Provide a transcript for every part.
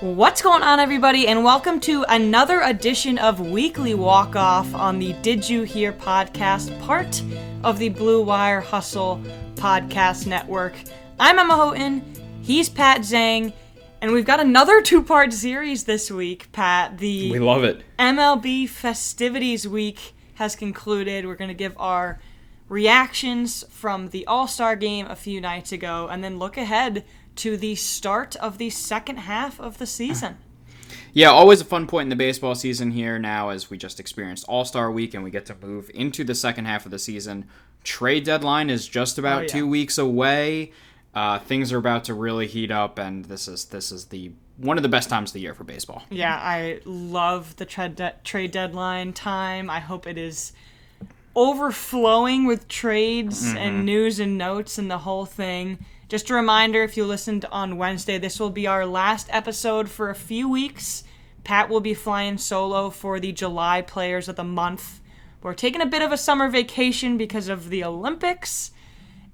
What's going on, everybody, and welcome to another edition of Weekly Walk Off on the Did You Hear podcast, part of the Blue Wire Hustle podcast network. I'm Emma Houghton, he's Pat Zhang, and we've got another two part series this week, Pat. The We love it. MLB Festivities Week has concluded. We're going to give our reactions from the All Star game a few nights ago and then look ahead to the start of the second half of the season. Yeah, always a fun point in the baseball season here now as we just experienced All Star Week and we get to move into the second half of the season. Trade deadline is just about Oh, yeah. two weeks away. Uh, things are about to really heat up, and this is this is the one of the best times of the year for baseball. Yeah, I love the trade, de- trade deadline time. I hope it is overflowing with trades and news and notes and the whole thing. Just a reminder if you listened on Wednesday, this will be our last episode for a few weeks. Pat will be flying solo for the July Players of the Month. We're taking a bit of a summer vacation because of the Olympics,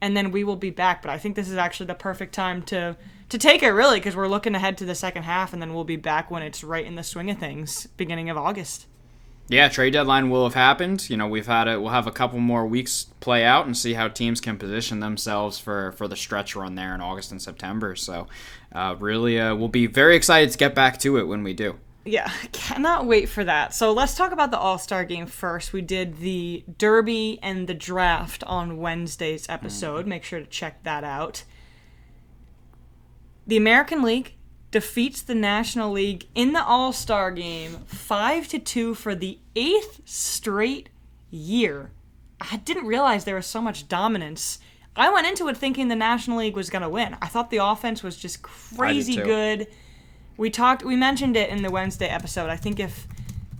and then we will be back. But I think this is actually the perfect time to to take it, really, because we're looking ahead to the second half, and then we'll be back when it's right in the swing of things, beginning of August. Yeah, trade deadline will have happened. You know, we've had it. We'll have a couple more weeks play out and see how teams can position themselves for for the stretch run there in August and September. So, uh, really, uh, we'll be very excited to get back to it when we do. Yeah, cannot wait for that. So let's talk about the All Star game first. We did the Derby and the draft on Wednesday's episode. Make sure to check that out. The American League defeats the National League in the All Star game 5 to 2 for the eighth straight year. I didn't realize there was so much dominance. I went into it thinking the National League was going to win. I thought the offense was just crazy good. We talked we mentioned it in the Wednesday episode. I think if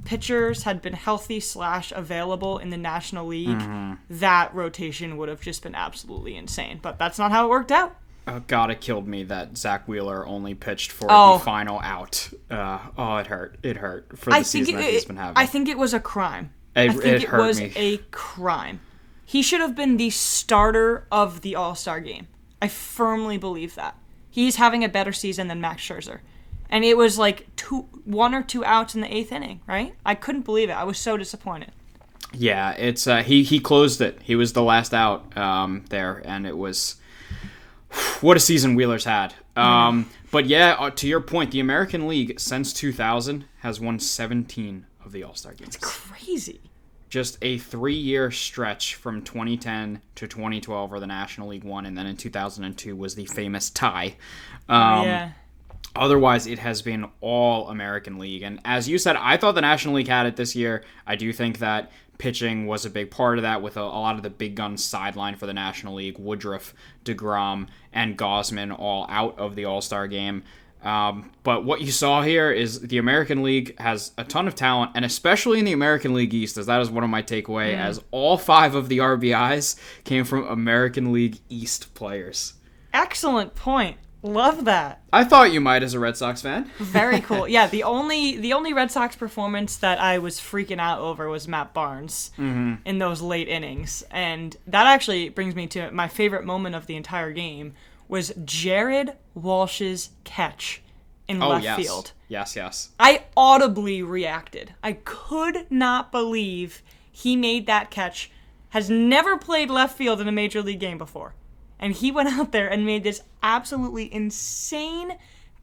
pitchers had been healthy slash available in the National League, Mm-hmm. that rotation would have just been absolutely insane. But that's not how it worked out. Oh God, it killed me that Zack Wheeler only pitched for Oh. the final out. Uh, oh, it hurt. It hurt for the I think season it, that he's been having. I think it was a crime. It- I think it it, was me. a crime. He should have been the starter of the All Star game. I firmly believe that. He's having a better season than Max Scherzer. And it was like two, one or two outs in the eighth inning, right? I couldn't believe it. I was so disappointed. yeah, it's uh, he he closed it. He was the last out um, there, and it was what a season Wheeler's had. Um, but yeah, uh, to your point, the American League since 2000 has won 17 of the All Star games. It's crazy. Just a three-year stretch from 2010 to 2012, where the National League won, and then in 2002 was the famous tie. Um, yeah. Otherwise, it has been all American League. And as you said, I thought the National League had it this year. I do think that pitching was a big part of that with a, a lot of the big guns sidelined for the National League. Woodruff, DeGrom, and Gausman all out of the All Star game. Um, but what you saw here is the American League has a ton of talent, and especially in the American League East, as that is one of my takeaway, as all five of the RBIs came from American League East players. Excellent point. Love that. I thought you might as a Red Sox fan. Very cool. yeah, the only the only Red Sox performance that I was freaking out over was Matt Barnes mm-hmm. in those late innings, and that actually brings me to my favorite moment of the entire game was Jared Walsh's catch in Oh left yes, field. yes, yes. I audibly reacted. I could not believe he made that catch. Has never played left field in a major league game before. And he went out there and made this absolutely insane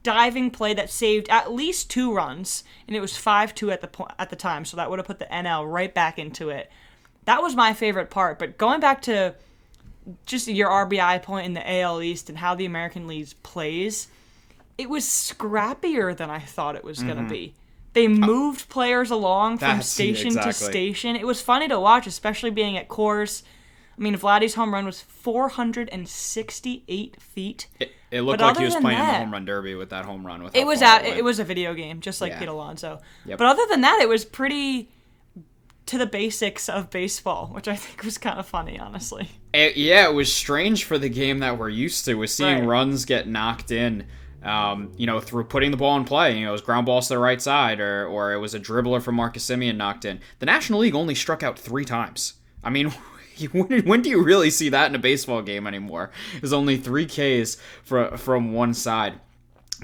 diving play that saved at least two runs, and it was 5-2 at the po- at the time, so that would have put the NL right back into it. That was my favorite part, but going back to just your RBI point in the AL East and how the American League plays, it was scrappier than I thought it was going to be. They moved players along from Mm-hmm. That's- station to station. It was funny to watch, especially being at Coors. I mean, Vladdy's home run was 468 feet. It, it looked But like he was playing in the home run derby with that home run. With It was out. went. It was a video game, just like Yeah. Pete Alonso. Yep. But other than that, it was pretty to the basics of baseball, which I think was kind of funny, honestly. It- yeah, it was strange for the game that we're used to, with seeing Right. runs get knocked in. Um, you know, through putting the ball in play, you know, it was ground balls to the right side, or or it was a dribbler from Marcus Semien knocked in. The National League only struck out three times. I mean, when, when do you really see that in a baseball game anymore? There's only three Ks for, from one side.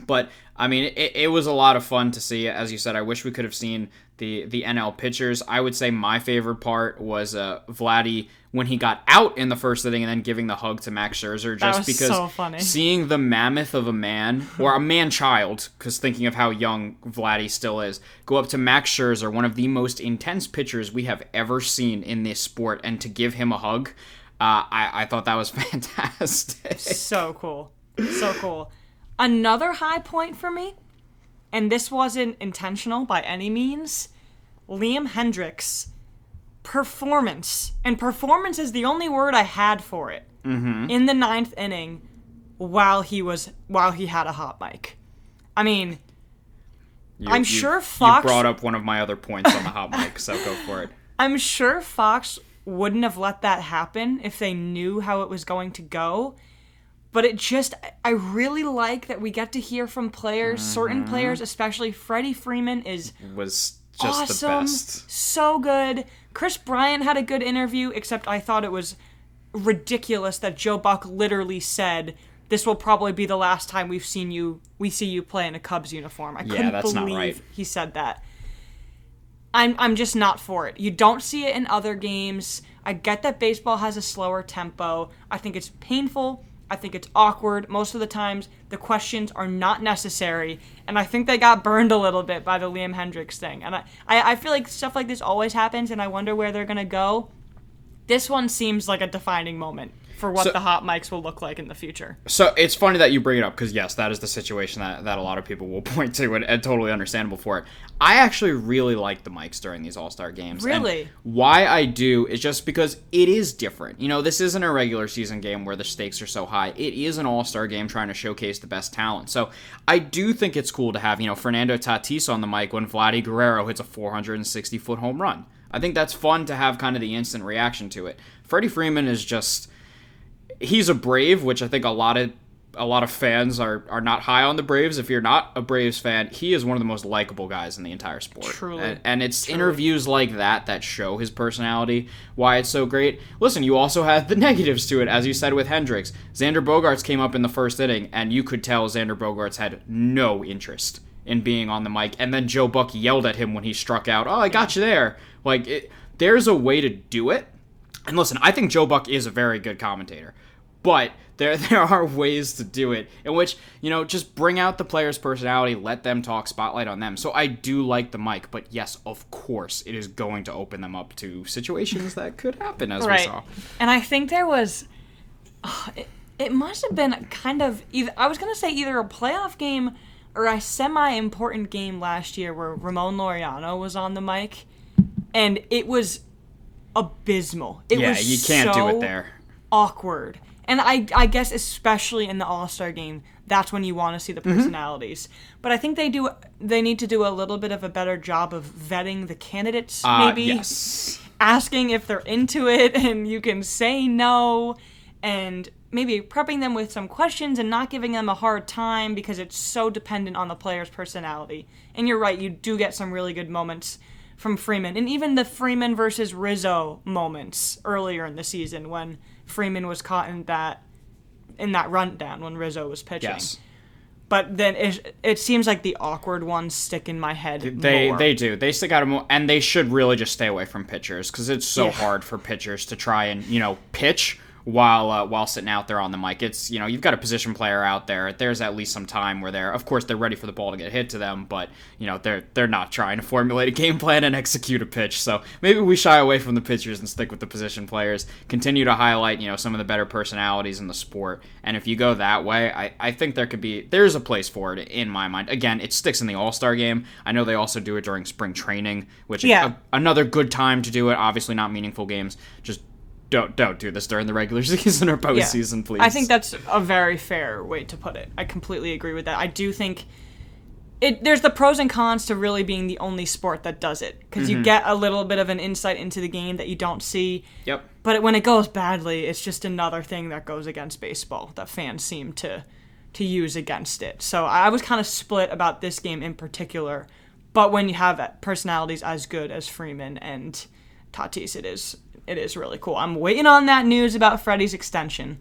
But I mean, it, it was a lot of fun to see. As you said, I wish we could have seen the the NL pitchers. I would say my favorite part was uh, Vladdy when he got out in the first inning and then giving the hug to Max Scherzer, just because so seeing the mammoth of a man or a man child, because thinking of how young Vladdy still is, go up to Max Scherzer, one of the most intense pitchers we have ever seen in this sport, and to give him a hug. Uh, I, I thought that was fantastic. so cool. So cool. Another high point for me, and this wasn't intentional by any means, Liam Hendriks' performance. And performance is the only word I had for it. Mm-hmm. In the ninth inning while he was while he had a hot mic. I mean, You- I'm you- sure Fox- You brought up one of my other points on the hot mic, so go for it. I'm sure Fox wouldn't have let that happen if they knew how it was going to go. But it just, I really like that we get to hear from players, certain mm-hmm. players, especially Freddie Freeman is Was just the awesome, best. so good. Kris Bryant had a good interview, except I thought it was ridiculous that Joe Buck literally said, "This will probably be the last time we've seen you, we see you play in a Cubs uniform." I couldn't that's not believe right. he said that. I'm I'm just not for it. You don't see it in other games. I get that baseball has a slower tempo. I think it's painful. I think it's awkward. Most of the times the questions are not necessary. And I think they got burned a little bit by the Liam Hendriks thing. And I, I, I feel like stuff like this always happens and I wonder where they're gonna go. This one seems like a defining moment for what So- the hot mics will look like in the future. So it's funny that you bring it up because yes, that is the situation that, that a lot of people will point to and, and totally understandable for it. I actually really like the mics during these All Star games. Really? why I do is just because it is different. You know, this isn't a regular season game where the stakes are so high. It is an All Star game trying to showcase the best talent. So I do think it's cool to have you know Fernando Tatis on the mic when Vladdy Guerrero hits a 460 foot home run. I think that's fun to have kind of the instant reaction to it. Freddie Freeman is just he's a Brave, which I think a lot of a lot of fans are are not high on the Braves. If you're not a Braves fan, he is one of the most likable guys in the entire sport. Truly. and, and it's interviews like that that show his personality, why it's so great. Listen, you also had the negatives to it, as you said with Hendriks. Xander Bogaerts came up in the first inning, and you could tell Xander Bogaerts had no interest in being on the mic. And then Joe Buck yelled at him when he struck out. Oh, I got you there. Like it, there's a way to do it. And listen, I think Joe Buck is a very good commentator, but there there are ways to do it in which you know just bring out the player's personality, let them talk, spotlight on them. So I do like the mic, but yes, of course, it is going to open them up to situations that could happen, as we saw. And I think there was, uh, it, it must have been kind of either. I was gonna say either a playoff game or a semi-important game last year where Ramon Laureano was on the mic, and it was abysmal. It Yeah, was you can't do so it there. Awkward. And I, I guess especially in the All Star game, that's when you want to see the Mm-hmm. personalities. But I think they do. They need to do a little bit of a better job of vetting the candidates. Uh, maybe yes. asking if they're into it and you can say no and maybe prepping them with some questions and not giving them a hard time because it's so dependent on the player's personality. And you're right, you do get some really good moments from Freeman. And even the Freeman versus Rizzo moments earlier in the season when Freeman was caught in that in that rundown when Rizzo was pitching. Yes. But then it, it seems like the awkward ones stick in my head. They more. they do. They stick out more, and they should really just stay away from pitchers because it's so Yeah. hard for pitchers to try and you know pitch while uh, while sitting out there on the mic. It's you know you've got a position player out there. There's at least some time where they're of course they're ready for the ball to get hit to them, but you know they're they're not trying to formulate a game plan and execute a pitch. So maybe we shy away from the pitchers and stick with the position players. Continue to highlight you know some of the better personalities in the sport. And if you go that way, I, I think there could be there's a place for it in my mind. Again, it sticks in the All Star game. I know they also do it during spring training, which Yeah. is a, another good time to do it. Obviously, not meaningful games. Just don't don't do this during the regular season or Yeah. postseason, please. I think that's a very fair way to put it. I completely agree with that. I do think it there's the pros and cons to really being the only sport that does it because Mm-hmm. you get a little bit of an insight into the game that you don't see. Yep. But when it goes badly, it's just another thing that goes against baseball that fans seem to to use against it. So I was kind of split about this game in particular. But when you have personalities as good as Freeman and Tatis, it is it is really cool. I'm waiting on that news about Freddie's extension.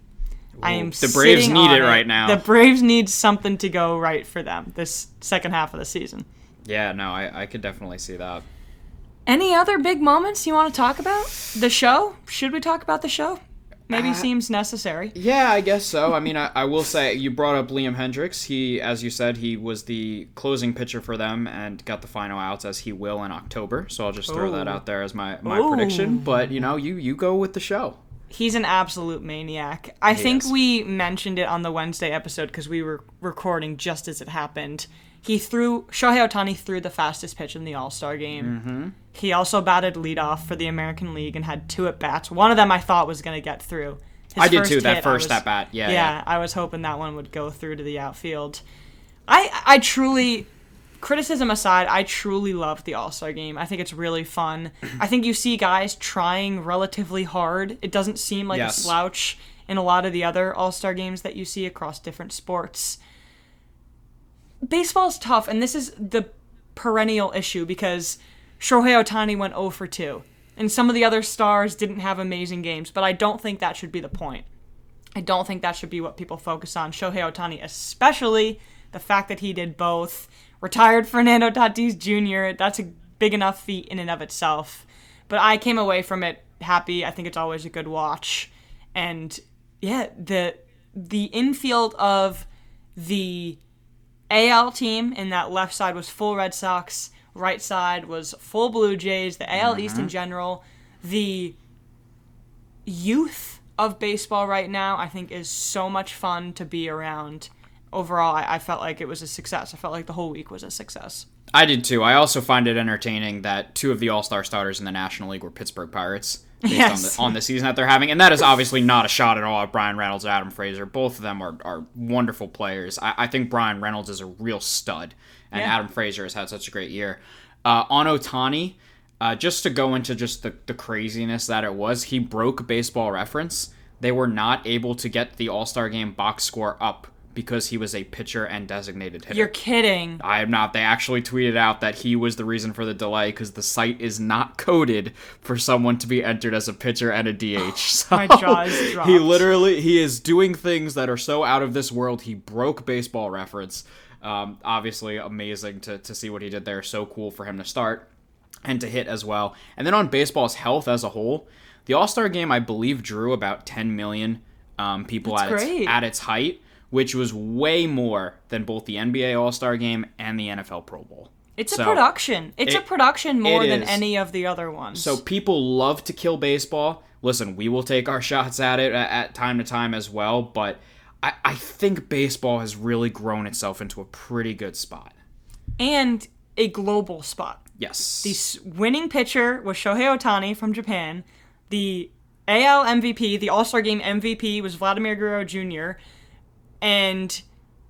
I am the Braves need on it right now. The Braves need something to go right for them this second half of the season. Yeah, no, I, I could definitely see that. Any other big moments you want to talk about? The show? Should we talk about the show? Maybe Uh, seems necessary. Yeah, I guess so. I mean, I, I will say you brought up Liam Hendriks. He, as you said, he was the closing pitcher for them and got the final outs as he will in October. So I'll just throw that out there as my, my Ooh. prediction. But you know, you you go with the show. He's an absolute maniac. I think is. we mentioned it on the Wednesday episode because we were recording just as it happened. He threw Shohei Ohtani threw the fastest pitch in the All Star game. Mm-hmm. He also batted leadoff for the American League and had two at bats. One of them I thought was going to get through. His I did too. That hit, first at bat. Yeah, yeah, yeah. I was hoping that one would go through to the outfield. I I truly criticism aside, I truly love the All Star game. I think it's really fun. I think you see guys trying relatively hard. It doesn't seem like Yes. a slouch in a lot of the other All Star games that you see across different sports. Baseball's tough, and this is the perennial issue because Shohei Ohtani went 0 for 2. And some of the other stars didn't have amazing games, but I don't think that should be the point. I don't think that should be what people focus on. Shohei Ohtani, especially the fact that he did both. Retired Fernando Tatis Jr., that's a big enough feat in and of itself. But I came away from it happy. I think it's always a good watch. And yeah, the the infield of the AL team in that left side was full Red Sox, right side was full Blue Jays, the AL East in mm-hmm. general. The youth of baseball right now, I think, is so much fun to be around. Overall, I, I felt like it was a success. I felt like the whole week was a success. I did too. I also find it entertaining that two of the All Star starters in the National League were Pittsburgh Pirates based Yes. on, the, on the season that they're having, and that is obviously not a shot at all at Bryan Reynolds Adam Frazier. Both of them are, are wonderful players. I, I think Bryan Reynolds is a real stud, and Yeah. Adam Frazier has had such a great year. Uh, on Ohtani, uh, just to go into just the, the craziness that it was, he broke baseball reference. They were not able to get the All Star game box score up because he was a pitcher and designated hitter. You're kidding. I am not. They actually tweeted out that he was the reason for the delay because the site is not coded for someone to be entered as a pitcher and a DH. So My jaw is he literally he is doing things that are so out of this world. He broke baseball reference. Um, obviously, amazing to to see what he did there. So cool for him to start and to hit as well. And then on baseball's health as a whole, the All Star game I believe drew about 10 million um, people That's at its, at its height, which was way more than both the NBA All Star game and the NFL Pro Bowl. It's a production. It's a production more than is. any of the other ones. So people love to kill baseball. Listen, we will take our shots at it at, at time to time as well, but I, I think baseball has really grown itself into a pretty good spot. and a global spot. Yes. The winning pitcher was Shohei Ohtani from Japan. The AL MVP, the All Star Game MVP, was Vladimir Guerrero Jr. And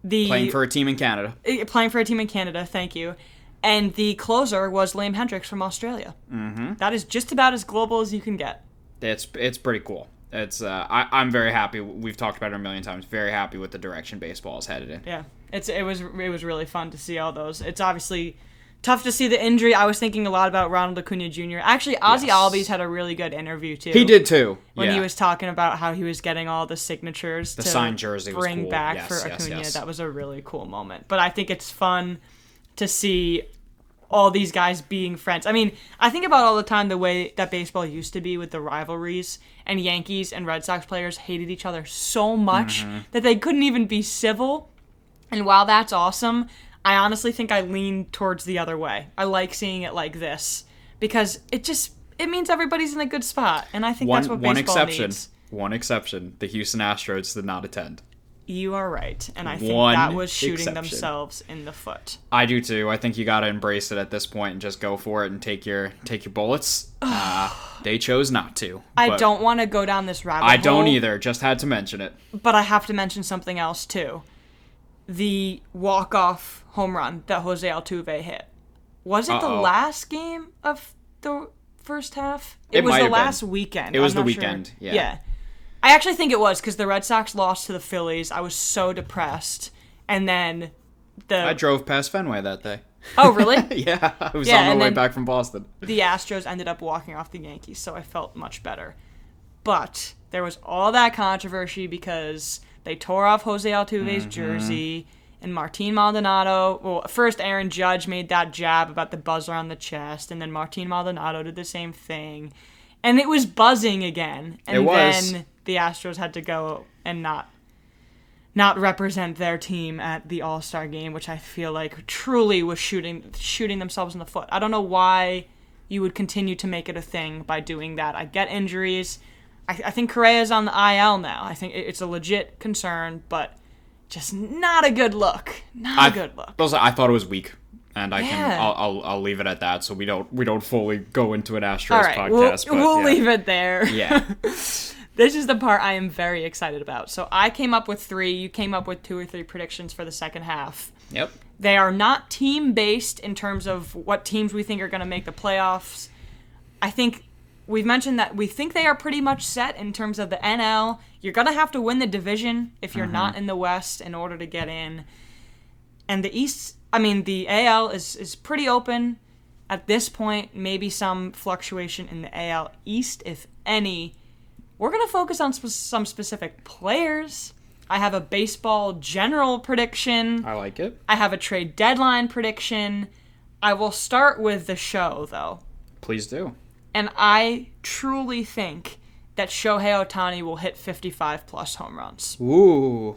the playing for a team in Canada. eh, playing for a team in Canada. Thank you. And the closer was Liam Hendriks from Australia. Mm-hmm. That is just about as global as you can get. It's it's pretty cool. It's uh, I, I'm very happy. We've talked about it a million times. Very happy with the direction baseball is headed in. Yeah, it's it was it was really fun to see all those. It's obviously tough to see the injury. I was thinking a lot about Ronald Acuna Jr. Actually, Ozzie Yes. Albies had a really good interview too. He did too. when yeah. he was talking about how he was getting all the signatures to signed jersey bring cool. back Yes, for yes, Acuna. That was a really cool moment. But I think it's fun to see all these guys being friends. I mean, I think about all the time the way that baseball used to be with the rivalries and Yankees and Red Sox players hated each other so much Mm-hmm. that they couldn't even be civil. And while that's awesome, I honestly think I lean towards the other way. I like seeing it like this because it just it means everybody's in a good spot, and I think one that's what one baseball exception. needs. One exception. One exception. The Houston Astros did not attend. You are right, and I think One that was shooting exception. themselves in the foot. I do too. I think you got to embrace it at this point and just go for it and take your take your bullets. Uh, they chose not to. I don't want to go down this rabbit hole. I don't either. Just had to mention it. But I have to mention something else too. The walk-off home run that Jose Altuve hit. Was it the Uh-oh. last game of the first half? It was the have been. last weekend. It was the not sure. weekend, yeah. Yeah. I actually think it was because the Red Sox lost to the Phillies. I was so depressed, and then the I drove past Fenway that day. oh really? yeah, I was Yeah, on my way back from Boston. the Astros ended up walking off the Yankees, so I felt much better. But there was all that controversy because they tore off Jose Altuve's mm-hmm. jersey and Martin Maldonado. Well, first Aaron Judge made that jab about the buzzer on the chest, and then Martin Maldonado did the same thing, and it was buzzing again. And It was. then the Astros had to go and not not represent their team at the All Star game, which I feel like truly was shooting shooting themselves in the foot. I don't know why you would continue to make it a thing by doing that. I get injuries. I, I think Correa's on the IL now. I think it's a legit concern, but just not a good look. Not a I, good look. also, I thought it was weak, and I can I'll, I'll I'll leave it at that. So we don't we don't fully go into an Astros All right, podcast. we'll, we'll yeah. leave it there. Yeah. This is the part I am very excited about. So I came up with three. You came up with two or three predictions for the second half. yep. They are not team based in terms of what teams we think are going to make the playoffs. I think we've mentioned that we think they are pretty much set in terms of the NL. You're going to have to win the division if you're not mm-hmm. in the West in order to get in. And the East, I mean, the AL is, is pretty open at this point. Maybe some fluctuation in the AL East, if any. We're going to focus on sp- some specific players. I have a baseball general prediction. I like it. I have a trade deadline prediction. I will start with the show, though. Please do. And I truly think that Shohei Ohtani will hit 55 plus home runs. Ooh.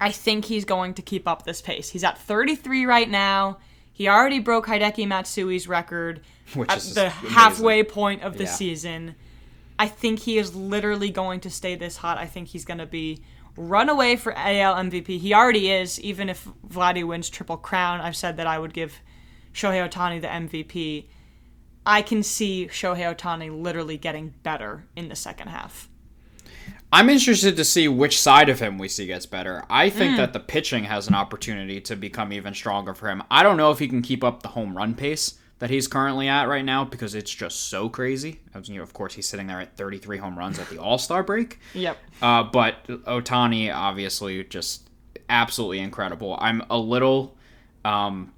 I think he's going to keep up this pace. He's at 33 right now. He already broke Hideki Matsui's record Which at the amazing. halfway point of the Yeah. season. I think he is literally going to stay this hot. I think he's going to be runaway for AL MVP. He already is, even if Vladdy wins Triple Crown. I've said that I would give Shohei Ohtani the MVP. I can see Shohei Ohtani literally getting better in the second half. I'm interested to see which side of him we see gets better. I think that the pitching has an opportunity to become even stronger for him. I don't know if he can keep up the home run pace that he's currently at right now because it's just so crazy. You know, of course, he's sitting there at 33 home runs at the All Star break. Yep. Uh, but Ohtani, obviously, just absolutely incredible. I'm a little um,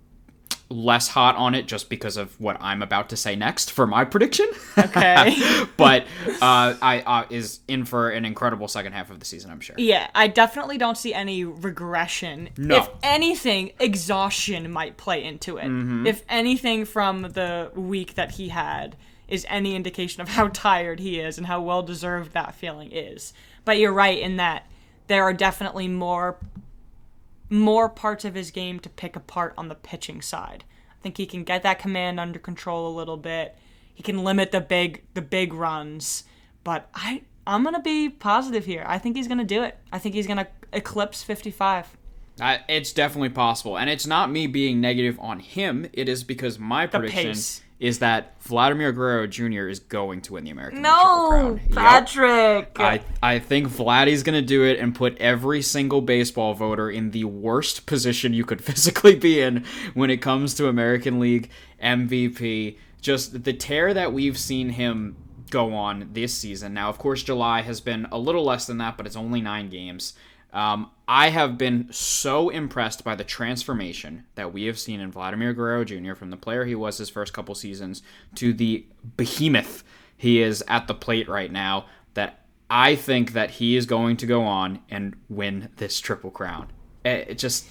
less hot on it just because of what I'm about to say next for my prediction. Okay. but uh, I uh, is in for an incredible second half of the season. I'm sure. Yeah, I definitely don't see any regression. No. If anything, exhaustion might play into it. If anything from the week that he had is any indication of how tired he is and how well deserved that feeling is. But you're right in that there are definitely more more parts of his game to pick apart on the pitching side. I think he can get that command under control a little bit. He can limit the big the big runs, but I I'm going to be positive here. I think he's going to do it. I think he's going to eclipse 55. I, it's definitely possible, and it's not me being negative on him. It is because my prediction pace. Is that Vladimir Guerrero Jr. is going to win the American League Triple No, Crown. Yep. Patrick. I, I think Vladdy's going to do it and put every single baseball voter in the worst position you could physically be in when it comes to American League MVP. Just the tear that we've seen him go on this season. Now, of course, July has been a little less than that, but it's only nine games. Um, I have been so impressed by the transformation that we have seen in Vladimir Guerrero Jr. from the player he was his first couple seasons to the behemoth he is at the plate right now that I think that he is going to go on and win this triple crown. It just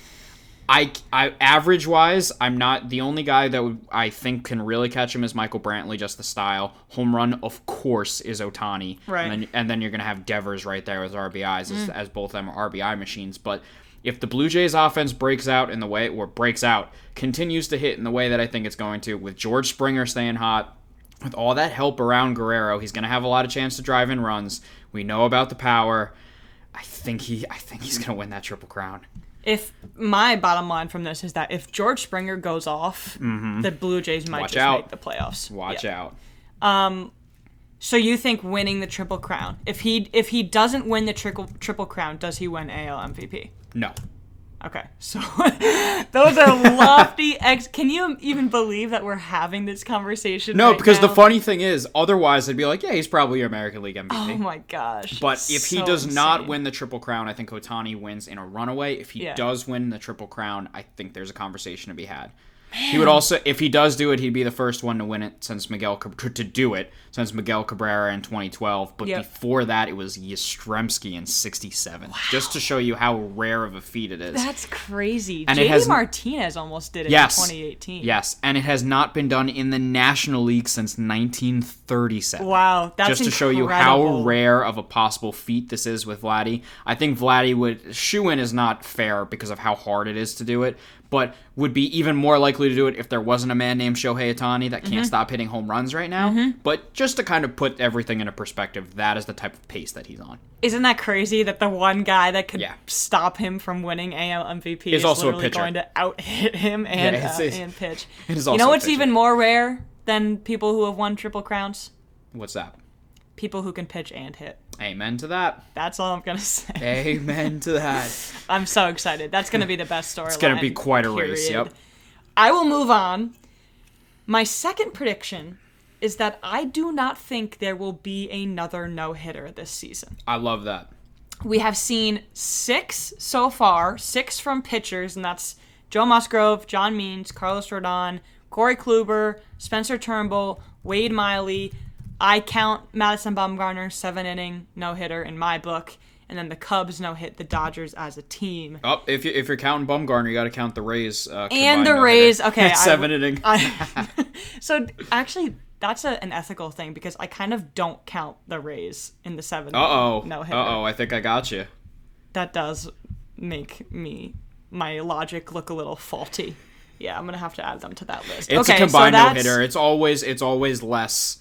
I, I average wise, I'm not the only guy that would, I think can really catch him is Michael Brantley, just the style. Home run, of course, is Ohtani, Right. And then, and then you're gonna have Devers right there with RBIs, as, mm. as both of them are RBI machines. But if the Blue Jays offense breaks out in the way, or breaks out, continues to hit in the way that I think it's going to, with George Springer staying hot, with all that help around Guerrero, he's going to have a lot of chance to drive in runs. We know about the power. I think he, I think he's going to win that triple crown. If my bottom line from this is that if George Springer goes off, the Blue Jays might Mm-hmm. Watch just out. make the playoffs. Watch Yeah. out. So you think winning the triple crown? If he if he doesn't win the triple triple crown, does he win AL MVP? No. Okay, so those are lofty ex. Can you even believe that we're having this conversation? No, right because the funny thing is, otherwise they'd be like, yeah, he's probably your American League MVP. Oh my gosh! but if he so does not win the Triple Crown, I think Ohtani wins in a runaway. If he Yeah. does win the Triple Crown, I think there's a conversation to be had. He would also, if he does do it, he'd be the first one to win it since Miguel to do it since Miguel Cabrera in 2012. But Yep. before that, it was Yastrzemski in '67. Just to show you how rare of a feat it is. That's crazy. And JD has- Martinez almost did it yes, in 2018. Yes, and it has not been done in the National League since 1937. Wow, that's just to show you how rare of a possible feat this is with Vladdy. I think Vladdy would shoe in is not fair because of how hard it is to do it, but would be even more likely to do it if there wasn't a man named Shohei Ohtani that Mm-hmm. can't stop hitting home runs right now. But just to kind of put everything into perspective, that is the type of pace that he's on. Isn't that crazy that the one guy that could Yeah. stop him from winning AL MVP Is is, also a literally pitcher. going to out hit him and, Yeah, it's- uh, it's- and pitch? you know what's even more rare than people who have won triple crowns? What's that? People who can pitch and hit. Amen to that. That's all I'm gonna say. Amen to that. I'm so excited. That's gonna be the best story. It's gonna be quite a race, yep. I will move on. My second prediction is that I do not think there will be another no hitter this season. I love that. We have seen six so far, six from pitchers, and that's Joe Musgrove, John Means, Carlos Rodon, Corey Kluber, Spencer Turnbull, Wade Miley. I count Madison Bumgarner seven inning no hitter in my book, and then the Cubs no hit the Dodgers as a team. Oh, if you if you're counting Bumgarner, you got to count the Rays. Uh, And the. Rays, okay, I- seven inning. I, so actually, that's a, an ethical thing because I kind of don't count the Rays in the seven. Uh oh. no Uh oh. I think I got you. That does make me my logic look a little faulty. Yeah, I'm gonna have to add them to that list. It's okay, a combined so no hitter. It's always it's always less,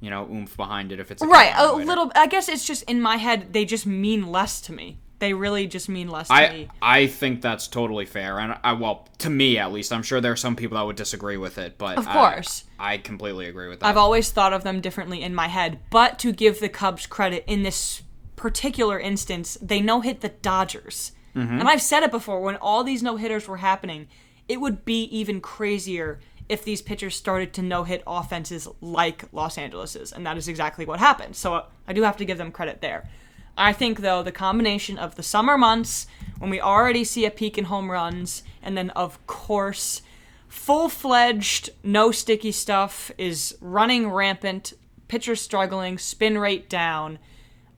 you know, oomph behind it if it's a Right, a little. I guess it's just in my head. They just mean less to me. They really just mean less to I me. I think that's totally fair, and I well to me at least. I'm sure there are some people that would disagree with it, but Of course. I, completely agree with that. I've always thought of them differently in my head, but to give the Cubs credit in this particular instance, they no hit the Dodgers. Mm-hmm. And I've said it before when all these no hitters were happening, it would be even crazier if these pitchers started to no hit offenses like Los Angeles's, and that is exactly what happened. So I do have to give them credit there. I think though the combination of the summer months when we already see a peak in home runs, and then of course full fledged, no sticky stuff is running rampant, pitchers struggling, spin rate down.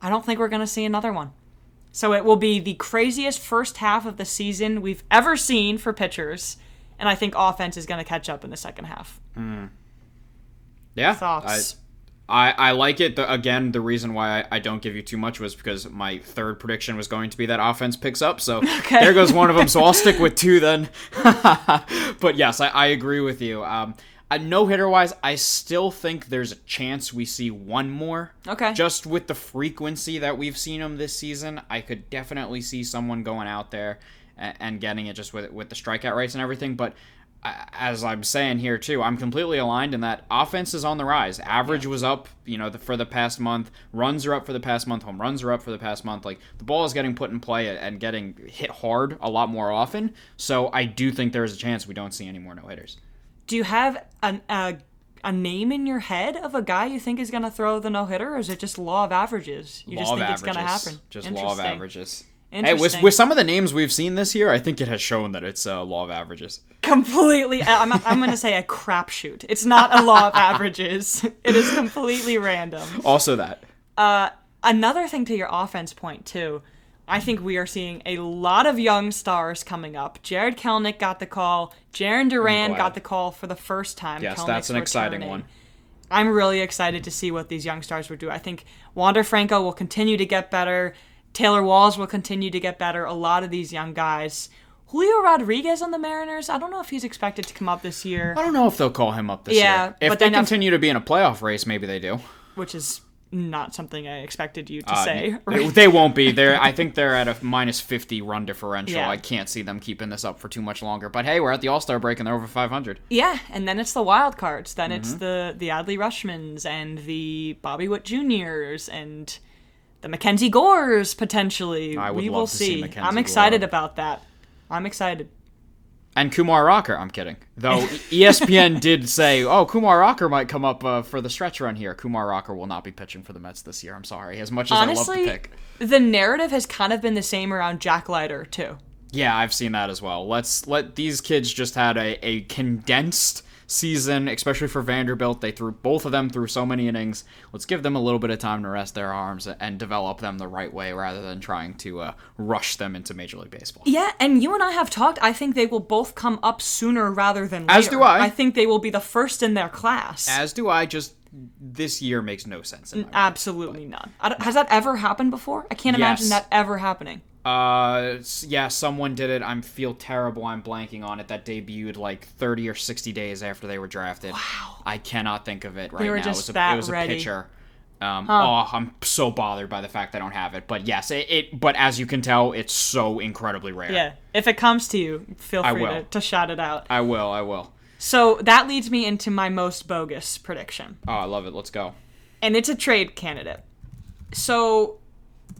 I don't think we're going to see another one. So it will be the craziest first half of the season we've ever seen for pitchers. And I think offense is going to catch up in the second half. yeah. Thoughts? I, I, I like it. The, again, the reason why I, I don't give you too much was because my third prediction was going to be that offense picks up. So there goes one of them. So I'll stick with two then. but yes, I, I agree with you. Um, uh, no hitter wise, I still think there's a chance we see one more. Okay. Just with the frequency that we've seen them this season, I could definitely see someone going out there and, getting it just with with the strikeout rates and everything. But as I'm saying here too, I'm completely aligned in that offense is on the rise. Average was up, you know, the, for the past month. Runs are up for the past month. Home runs are up for the past month. Like the ball is getting put in play and getting hit hard a lot more often. So I do think there is a chance we don't see any more no hitters. Do you have an, a, a name in your head of a guy you think is going to throw the no hitter, or is it just law of averages? You just law think of it's going to averages. happen? Just law of averages. Hey, with, with some of the names we've seen this year, I think it has shown that it's a law of averages. completely I'm, I'm going to say a crapshoot. It's not a law of averages. It is completely random. Also, that uh, Another thing to your offense point too. I think we are seeing a lot of young stars coming up. Jarred Kelenic got the call. Jarren Duran got the call for the first time. yes, Kelenic's that's an exciting one. I'm really excited to see what these young stars will do. I think Wander Franco will continue to get better. Taylor Walls will continue to get better. A lot of these young guys. Julio Rodriguez on the Mariners. I don't know if he's expected to come up this year, I don't know if they'll call him up this Yeah, year. If but they continue to be in a playoff race, maybe they do. which is not something I expected you to Uh, say. they, they won't be. They're. I think they're at a minus fifty run differential. Yeah. I can't see them keeping this up for too much longer. But hey, we're at the All Star break and they're over five hundred. Yeah, and then it's the wild cards. Then Mm-hmm. it's the the Adley Rutschmans and the Bobby Witt Juniors and the Mackenzie Gores potentially. I would we love will to see see. I'm excited Gore. about that. I'm excited. And Kumar Rocker. I'm kidding. Though ESPN did say, oh, Kumar Rocker might come up uh, for the stretch run here. Kumar Rocker will not be pitching for the Mets this year. I'm sorry. As much as I love Honestly, the pick. the narrative has kind of been the same around Jack Leiter too. Yeah, I've seen that as well. Let's let these kids just had a, a condensed season, especially for Vanderbilt. They threw both of them through so many innings. Let's give them a little bit of time to rest their arms and develop them the right way rather than trying to uh, rush them into Major League Baseball. Yeah, and you and I have talked. I think they will both come up sooner rather than later. As do I. I think they will be the first in their class. As do I. Just this year makes no sense. In my mind. Absolutely none. Don't- Has that ever happened before? I can't imagine that ever happening. Uh, yeah, someone did it. I feel terrible. I'm blanking on it. That debuted like 30 or 60 days after they were drafted. Wow. I cannot think of it right were now. just it was a, that it was ready. a pitcher. Um, Oh, I'm so bothered by the fact I don't have it. But yes, it, it. But as you can tell, it's so incredibly rare. Yeah. If it comes to you, feel free to, to shout it out. I will. I will. So that leads me into my most bogus prediction. Oh, I love it. Let's go. and it's a trade candidate. So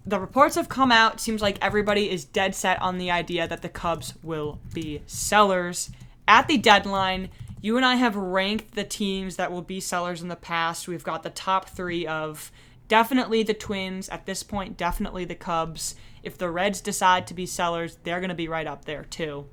the reports have come out. Seems like everybody is dead set on the idea that the Cubs will be sellers. At the deadline, you and I have ranked the teams that will be sellers in the past. We've got the top three of definitely the Twins. At this point, definitely the Cubs. If the Reds decide to be sellers, they're going to be right up there too.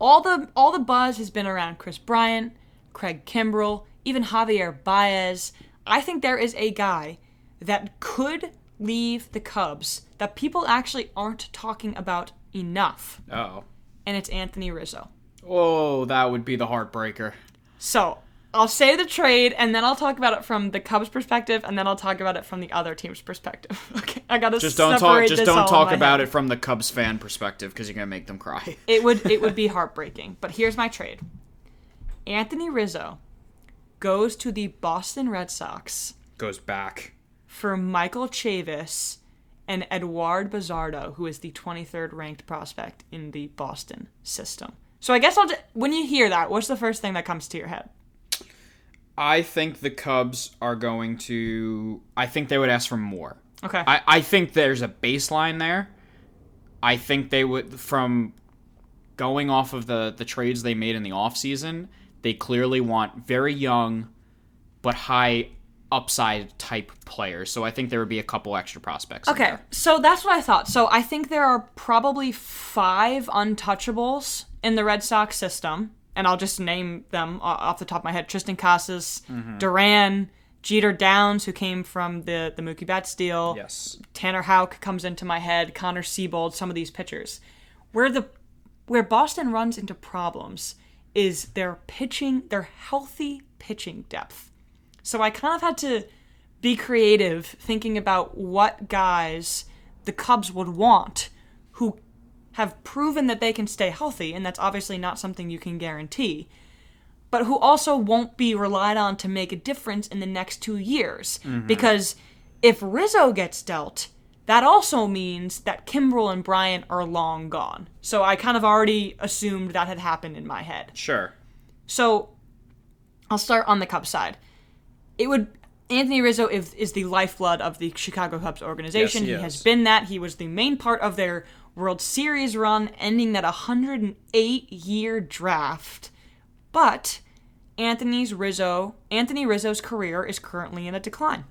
All the all the buzz has been around Kris Bryant, Craig Kimbrel, even Javier Baez. I think there is a guy that could leave the Cubs that people actually aren't talking about enough, Oh. and it's Anthony Rizzo. Oh, that would be the heartbreaker. So I'll say the trade, and then I'll talk about it from the Cubs' perspective, and then I'll talk about it from the other team's perspective. Okay, I gotta Just don't talk. Just don't talk about head. it from the Cubs fan perspective because you're gonna make them cry. It would it would be heartbreaking. But here's my trade. Anthony Rizzo goes to the Boston Red Sox Goes back. For Michael Chavis and Eduard Bazardo, who is the 23rd ranked prospect in the Boston system. So I guess I'll just, when you hear that, what's the first thing that comes to your head? I think the Cubs are going to. I think they would ask for more. Okay. I, I think there's a baseline there. I think they would from going off of the the trades they made in the offseason, they clearly want very young but high upside type players. So I think there would be a couple extra prospects. Okay, so that's what I thought. So I think there are probably five untouchables in the Red Sox system, and I'll just name them off the top of my head: Triston Casas, mm-hmm. Duran, Jeter Downs, who came from the the Mookie Betts deal. Yes. Tanner Houck comes into my head. Connor Seabold, some of these pitchers. Where the where Boston runs into problems is their pitching, their healthy pitching depth. So I kind of had to be creative thinking about what guys the Cubs would want who have proven that they can stay healthy, and that's obviously not something you can guarantee, but who also won't be relied on to make a difference in the next two years. Mm-hmm. Because if Rizzo gets dealt, that also means that Kimbrel and Bryant are long gone. So I kind of already assumed that had happened in my head. Sure. So I'll start on the Cubs side. It would Anthony Rizzo is, is the lifeblood of the Chicago Cubs organization. Yes, he he has been that. He was the main part of their World Series run, ending that 108 year draft. But Anthony's Rizzo, Anthony Rizzo's career is currently in a decline.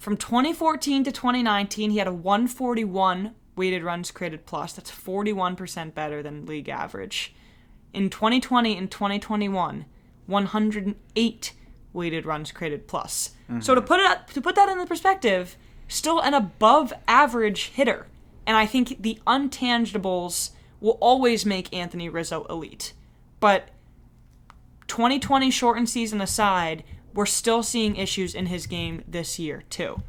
From 2014 to 2019, he had a 141 weighted runs created plus. That's 41% better than league average. In 2020 and 2021, 108 weighted runs created plus. So mm-hmm. to put it to put that in the perspective, still an above average hitter. And I think the untangibles will always make Anthony Rizzo elite. But 2020 shortened season aside, we're still seeing issues in his game this year, too.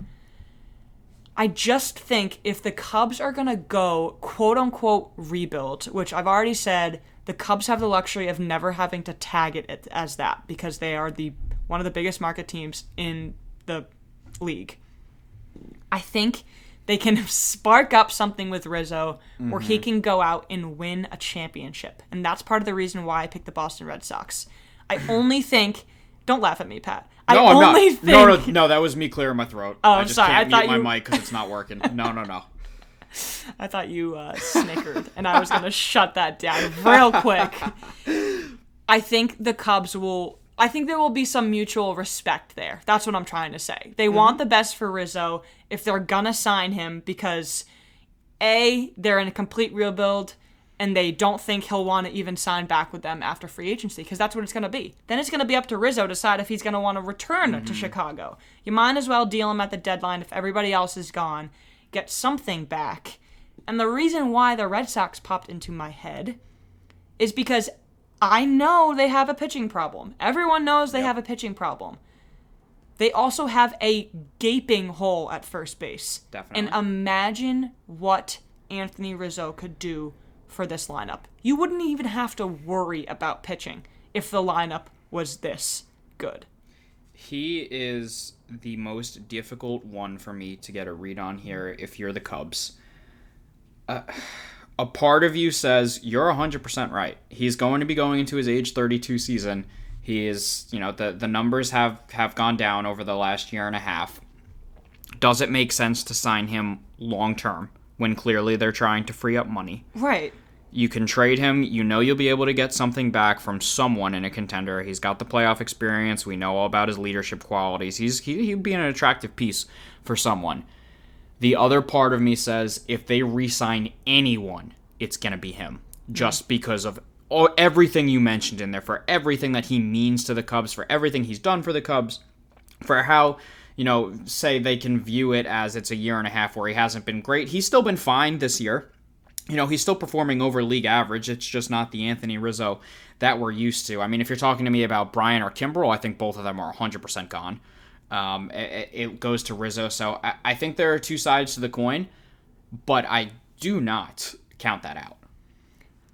I just think if the Cubs are going to go quote unquote rebuild, which I've already said, the Cubs have the luxury of never having to tag it as that because they are the one of the biggest market teams in the league. I think they can spark up something with Rizzo where he can go out and win a championship. And that's part of the reason why I picked the Boston Red Sox. I only think don't laugh at me, Pat. I No, I'm not. only think No, no, no. That was me clearing my throat. Oh, I I'm just sorry, can't I thought mute you- my mic because it's not working. No, no, no. I thought you uh, snickered, and I was going to shut that down real quick. I think the Cubs will. I think there will be some mutual respect there. That's what I'm trying to say. They mm-hmm. want the best for Rizzo if they're gonna sign him because A, they're in a complete rebuild and they don't think he'll want to even sign back with them after free agency because that's what it's going to be. Then it's going to be up to Rizzo to decide if he's going to want to return to mm-hmm. Chicago. You might as well deal him at the deadline if everybody else is gone, get something back. And the reason why the Red Sox popped into my head is because I know they have a pitching problem. Everyone knows they have a pitching problem. They also have a gaping hole at first base. Definitely. And imagine what Anthony Rizzo could do for this lineup. You wouldn't even have to worry about pitching if the lineup was this good. He is the most difficult one for me to get a read on here if you're the Cubs. Uh, a part of you says you're 100% right. He's going to be going into his age 32 season. He is, you know, the the numbers have have gone down over the last year and a half. Does it make sense to sign him long term when clearly they're trying to free up money? Right. You can trade him. You know you'll be able to get something back from someone in a contender. He's got the playoff experience. We know all about his leadership qualities. He's he, he'd be an attractive piece for someone. The other part of me says if they re-sign anyone, it's gonna be him, just because of all, everything you mentioned in there, for everything that he means to the Cubs, for everything he's done for the Cubs, for how you know say they can view it as it's a year and a half where he hasn't been great. He's still been fine this year you know, he's still performing over league average. It's just not the Anthony Rizzo that we're used to. I mean, if you're talking to me about Bryant or Kimbrel, I think both of them are 100% gone. Um, it, it goes to Rizzo. So I, I think there are two sides to the coin, but I do not count that out.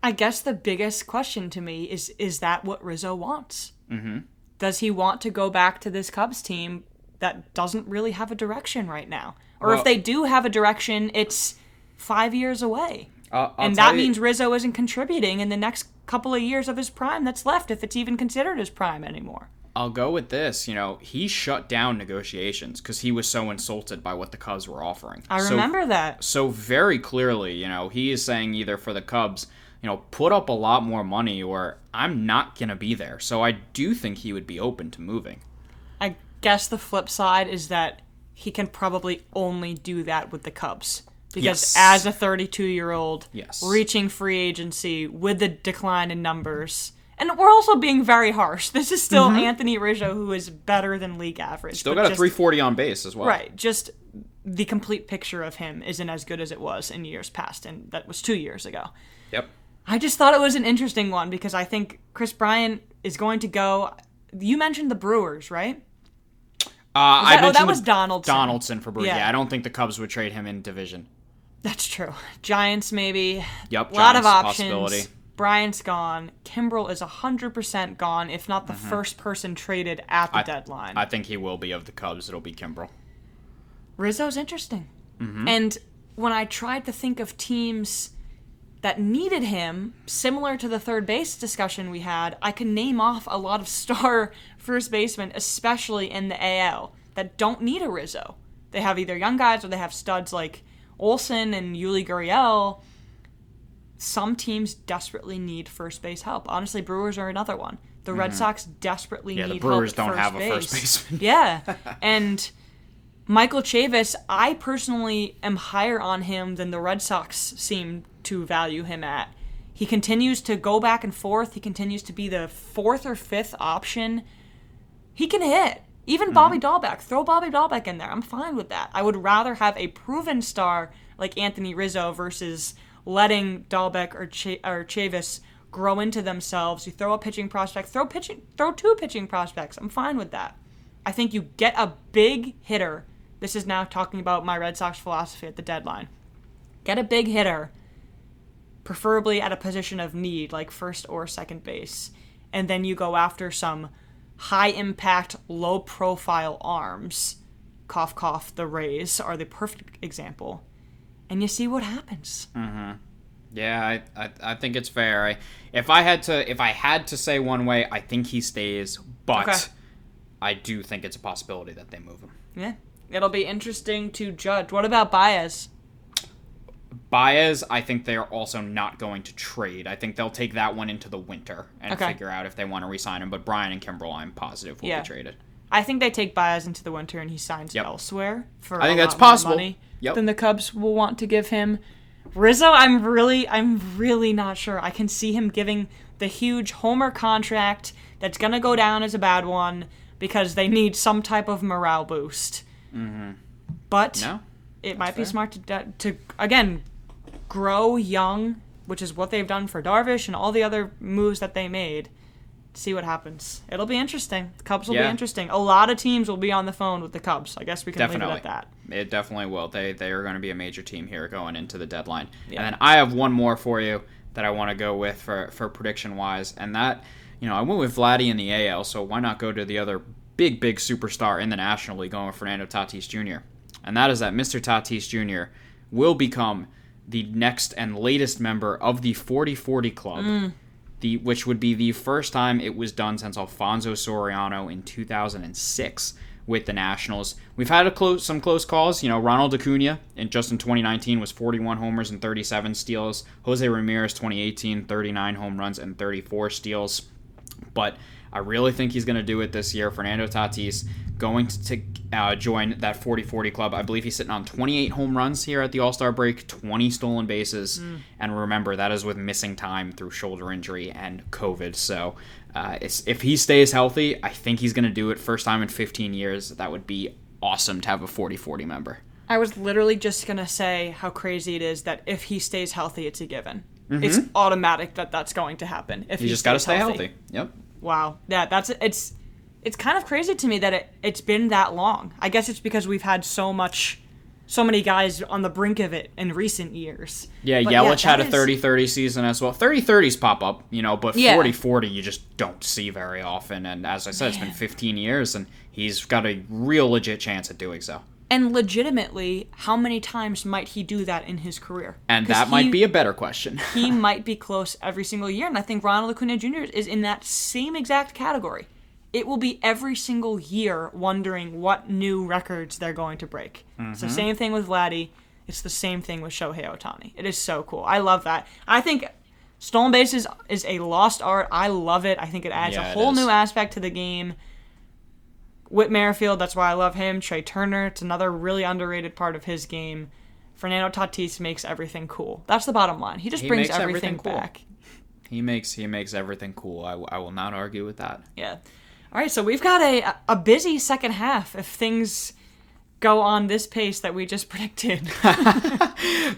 I guess the biggest question to me is is that what Rizzo wants? Mm-hmm. Does he want to go back to this Cubs team that doesn't really have a direction right now? Or Well- if they do have a direction, it's five years away. Uh, and that you- means Rizzo isn't contributing in the next couple of years of his prime that's left, if it's even considered his prime anymore. I'll go with this. You know, he shut down negotiations because he was so insulted by what the Cubs were offering. I So- remember that. So very clearly, you know, he is saying either for the Cubs, you know, put up a lot more money or I'm not going to be there. So I do think he would be open to moving. I guess the flip side is that he can probably only do that with the Cubs. Because Yes. as a 32 year old, Yes. reaching free agency with the decline in numbers, and we're also being very harsh. This is still Anthony Rizzo, who is better than league average. Mm-hmm. Still got a just- 340 on base as well. Right. Just the complete picture of him isn't as good as it was in years past, and that was two years ago. Yep. I just thought it was an interesting one because I think Kris Bryant is going to go. You mentioned the Brewers, right? Uh, I that- oh, mentioned that was Donaldson. Donaldson for Brewers. Yeah. Yeah. I don't think the Cubs would trade him in division. That's true. Giants, maybe. Yep, A lot of options. Bryant's gone. Kimbrel is 100% gone, if not the first person traded at the Mm-hmm. I- deadline. I think he will be of the Cubs. It'll be Kimbrel. Rizzo's interesting. Mm-hmm. And when I tried to think of teams that needed him, similar to the third base discussion we had, I could name off a lot of star first basemen, especially in the AL, that don't need a Rizzo. They have either young guys or they have studs like Olson and Yuli Gurriel. Some teams desperately need first base help. Honestly, Brewers are another one. The Red Sox desperately Mm-hmm. Yeah, the need Brewers help at don't have a base. first baseman. yeah, and Michael Chavis, I personally am higher on him than the Red Sox seem to value him at. He continues to go back and forth. He continues to be the fourth or fifth option. He can hit. Even Bobby Dalbec. Throw Bobby Dalbec in there. I'm fine with that. I would rather have a proven star like Anthony Rizzo versus letting Dalbec or, Ch- or Chavis grow into themselves. You throw a pitching prospect, throw pitching, throw two pitching prospects. I'm fine with that. I think you get a big hitter. This is now talking about my Red Sox philosophy at the deadline. Get a big hitter, preferably at a position of need, like first or second base, and then you go after some high impact, low profile arms. Cough, cough, the Rays are the perfect example. And you see what happens. Mm-hmm. Yeah, I, I, I think it's fair. I, if I had to if I had to say one way, I think he stays, but Okay. I do think it's a possibility that they move him. Yeah. It'll be interesting to judge. What about Baez? Baez, I think they are also not going to trade. I think they'll take that one into the winter and Okay. figure out if they want to re-sign him. But Bryant and Kimbrel, I'm positive will Yeah. be traded. I think they take Baez into the winter and he signs Yep. elsewhere for I think a that's possible. money Yep. than the Cubs will want to give him. Rizzo, I'm really, I'm really not sure. I can see him giving the huge homer contract that's gonna go down as a bad one because they need some type of morale boost. Mm-hmm. But No? it might be smart to to again grow young, which is what they've done for Darvish and all the other moves that they made. See what happens. It'll be interesting. The Cubs will be interesting. A lot of teams will be on the phone with the Cubs. I guess we can Definitely. leave it at that. It definitely will. They they are going to be a major team here going into the deadline. Yeah. And then I have one more for you that I want to go with for for prediction wise, and that you know I went with Vladdy in the AL, so why not go to the other big big superstar in the National League, going with Fernando Tatis Jr. And that is that Mr. Tatis Jr. will become the next and latest member of the 40-40 club. Mm. The, which would be the first time it was done since Alfonso Soriano in 2006 with the Nationals. We've had close, some close calls. You know, Ronald Acuna in just in 2019 was 41 homers and 37 steals. Jose Ramirez 2018 39 home runs and 34 steals. But I really think he's going to do it this year. Fernando Tatis going to uh, join that 40-40 club. I believe he's sitting on 28 home runs here at the All-Star break, 20 stolen bases, and remember that is with missing time through shoulder injury and COVID. So uh, it's, if he stays healthy, I think he's going to do it. First time in 15 years. That would be awesome to have a 40-40 member. I was literally just gonna say how crazy it is that if he stays healthy, it's a given. It's automatic that that's going to happen. If Mm-hmm. You he just got to stay healthy. Yep. Wow. Yeah, that's it's it's kind of crazy to me that it it's been that long. I guess it's because we've had so much so many guys on the brink of it in recent years. Yeah, But Yelich had a that is- 30-30 season as well. 30-30s pop up, you know, but Yeah. 40-40 you just don't see very often. And as I said, it's been 15 years, and he's got a real legit chance at doing so. And legitimately, how many times might he do that in his career? And that might he- be a better question. he might be close every single year, and I think Ronald Acuna Jr. is in that same exact category. It will be every single year wondering what new records they're going to break. It's Mm-hmm. the same thing with Vladdy. It's the same thing with Shohei Ohtani. It is so cool. I love that. I think stolen bases is a lost art. I love it. I think it adds Yeah, a whole new aspect to the game. Whit Merrifield, that's why I love him. Trea Turner, it's another really underrated part of his game. Fernando Tatis makes everything cool. That's the bottom line. He just He brings everything, everything cool. back. he makes he makes everything cool. I, I will not argue with that. Yeah. All right, so we've got a a busy second half if things go on this pace that we just predicted.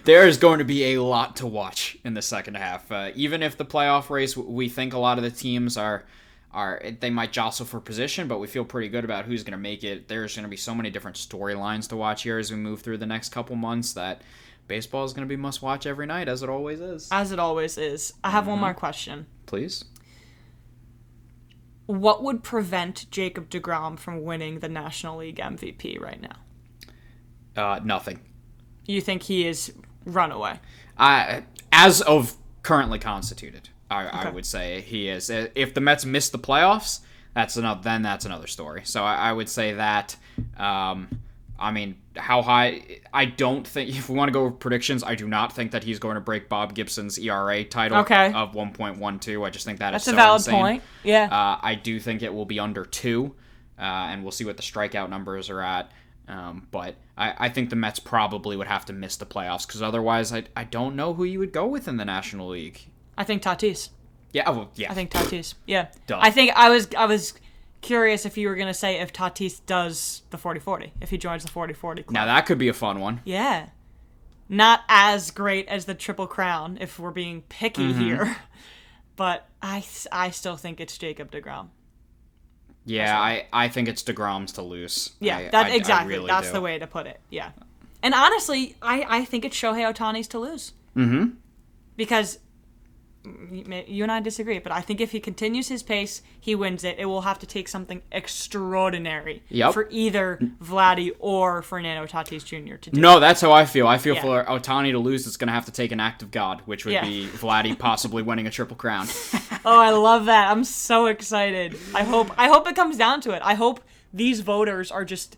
There is going to be a lot to watch in the second half. Uh, even if the playoff race, we think a lot of the teams are are they might jostle for position, but we feel pretty good about who's going to make it. There's going to be so many different storylines to watch here as we move through the next couple months that baseball is going to be must watch every night, as it always is. As it always is. I have Mm-hmm. one more question. Please. What would prevent Jacob DeGrom from winning the National League MVP right now? Uh, nothing. You think he is runaway? I, as of currently constituted, I, I would say he is. Uh, If the Mets miss the playoffs, that's another. Then that's another story. So I, I would say that. Um, I mean, how high? I don't think. If we want to go with predictions, I do not think that he's going to break Bob Gibson's ERA title Okay. of 1.12. I just think that is That's a so valid insane. point. Yeah. Uh, I do think it will be under two, uh, and we'll see what the strikeout numbers are at. Um, but I, I think the Mets probably would have to miss the playoffs because otherwise, I, I don't know who you would go with in the National League. I think Tatis. Yeah, oh, well, yeah. I think Tatis. Yeah. Duh. I think I was I was curious if you were gonna say if Tatis does the 40-40, if he joins the 40-40 club. now that could be a fun one. Yeah. Not as great as the Triple Crown, if we're being picky Mm-hmm. here. But I, I still think it's Jacob DeGrom. Yeah, I, I think it's Degrom's to lose. Yeah, I- that I- I exactly. really That's do. the way to put it. Yeah. And honestly, I, I think it's Shohei Ohtani's to lose. Mm-hmm. Because you and I disagree, but I think if he continues his pace, he wins it. It will have to take something extraordinary Yep. for either Vladdy or Fernando Tatis Jr. to do. No, that's how I feel. I feel Yeah. for Ohtani to lose, it's going to have to take an act of God, which would Yeah. be Vladdy possibly winning a triple crown. Oh, I love that. I'm so excited. I hope I hope it comes down to it. I hope these voters are just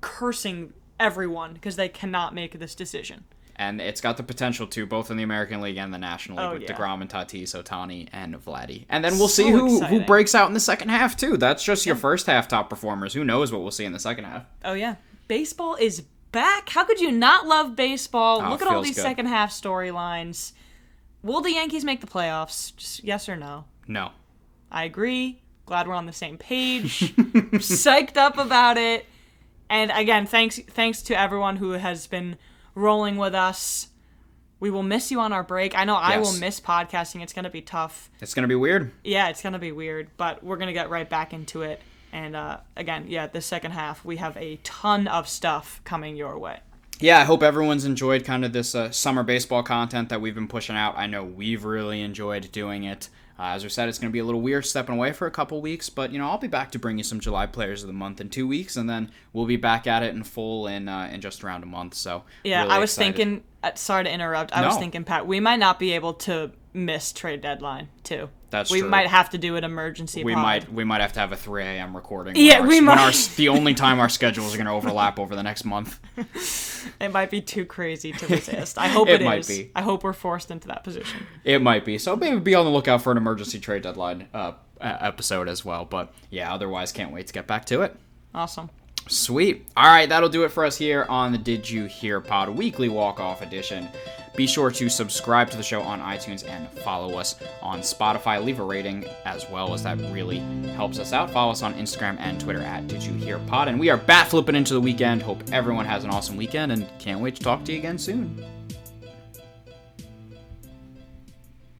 cursing everyone because they cannot make this decision. And it's got the potential to both in the American League and the National League Oh, with yeah. Degrom and Tatis, Ohtani, and Vladdy. And then we'll So see who who breaks out in the second half too. That's just your first half top performers. Who knows what we'll see in the second half? Oh yeah. Baseball is back. How could you not love baseball? Oh, Look at all these good. second half storylines. Will the Yankees make the playoffs? Just yes or no? No. I agree. Glad we're on the same page. Psyched up about it. And again, thanks thanks to everyone who has been rolling with us. We will miss you on our break. I know I will miss podcasting. It's going to be tough. It's gonna be weird. Yeah, it's going to be weird, but we're going to get right back into it. And uh, again, yeah, the second half, we have a ton of stuff coming your way. yeah, I hope everyone's enjoyed kind of this uh, summer baseball content that we've been pushing out. I know we've really enjoyed doing it. Uh, as we said, it's going to be a little weird stepping away for a couple weeks, but you know I'll be back to bring you some July Players of the Month in two weeks, and then we'll be back at it in full in uh, in just around a month. So Yeah, really I was excited. thinking. Uh, sorry to interrupt. I was thinking, Pat, we might not be able to miss trade deadline too. That's we true. might have to do an emergency. we pod. might we might have to have a 3 a.m. recording. Yeah, our, we might. Our, the only time our schedules are going to overlap over the next month. It might be too crazy to resist. I hope It it might is. be. I hope we're forced into that position. It might be. So maybe be on the lookout for an emergency trade deadline uh, episode as well. But yeah, otherwise, can't wait to get back to it. Awesome. Sweet. All right, that'll do it for us here on the Did You Hear Pod Weekly Walk Off Edition. Be sure to subscribe to the show on iTunes and follow us on Spotify. Leave a rating as well, as that really helps us out. Follow us on Instagram and Twitter at Did You Hear Pod. And we are bat flipping into the weekend. Hope everyone has an awesome weekend and can't wait to talk to you again soon.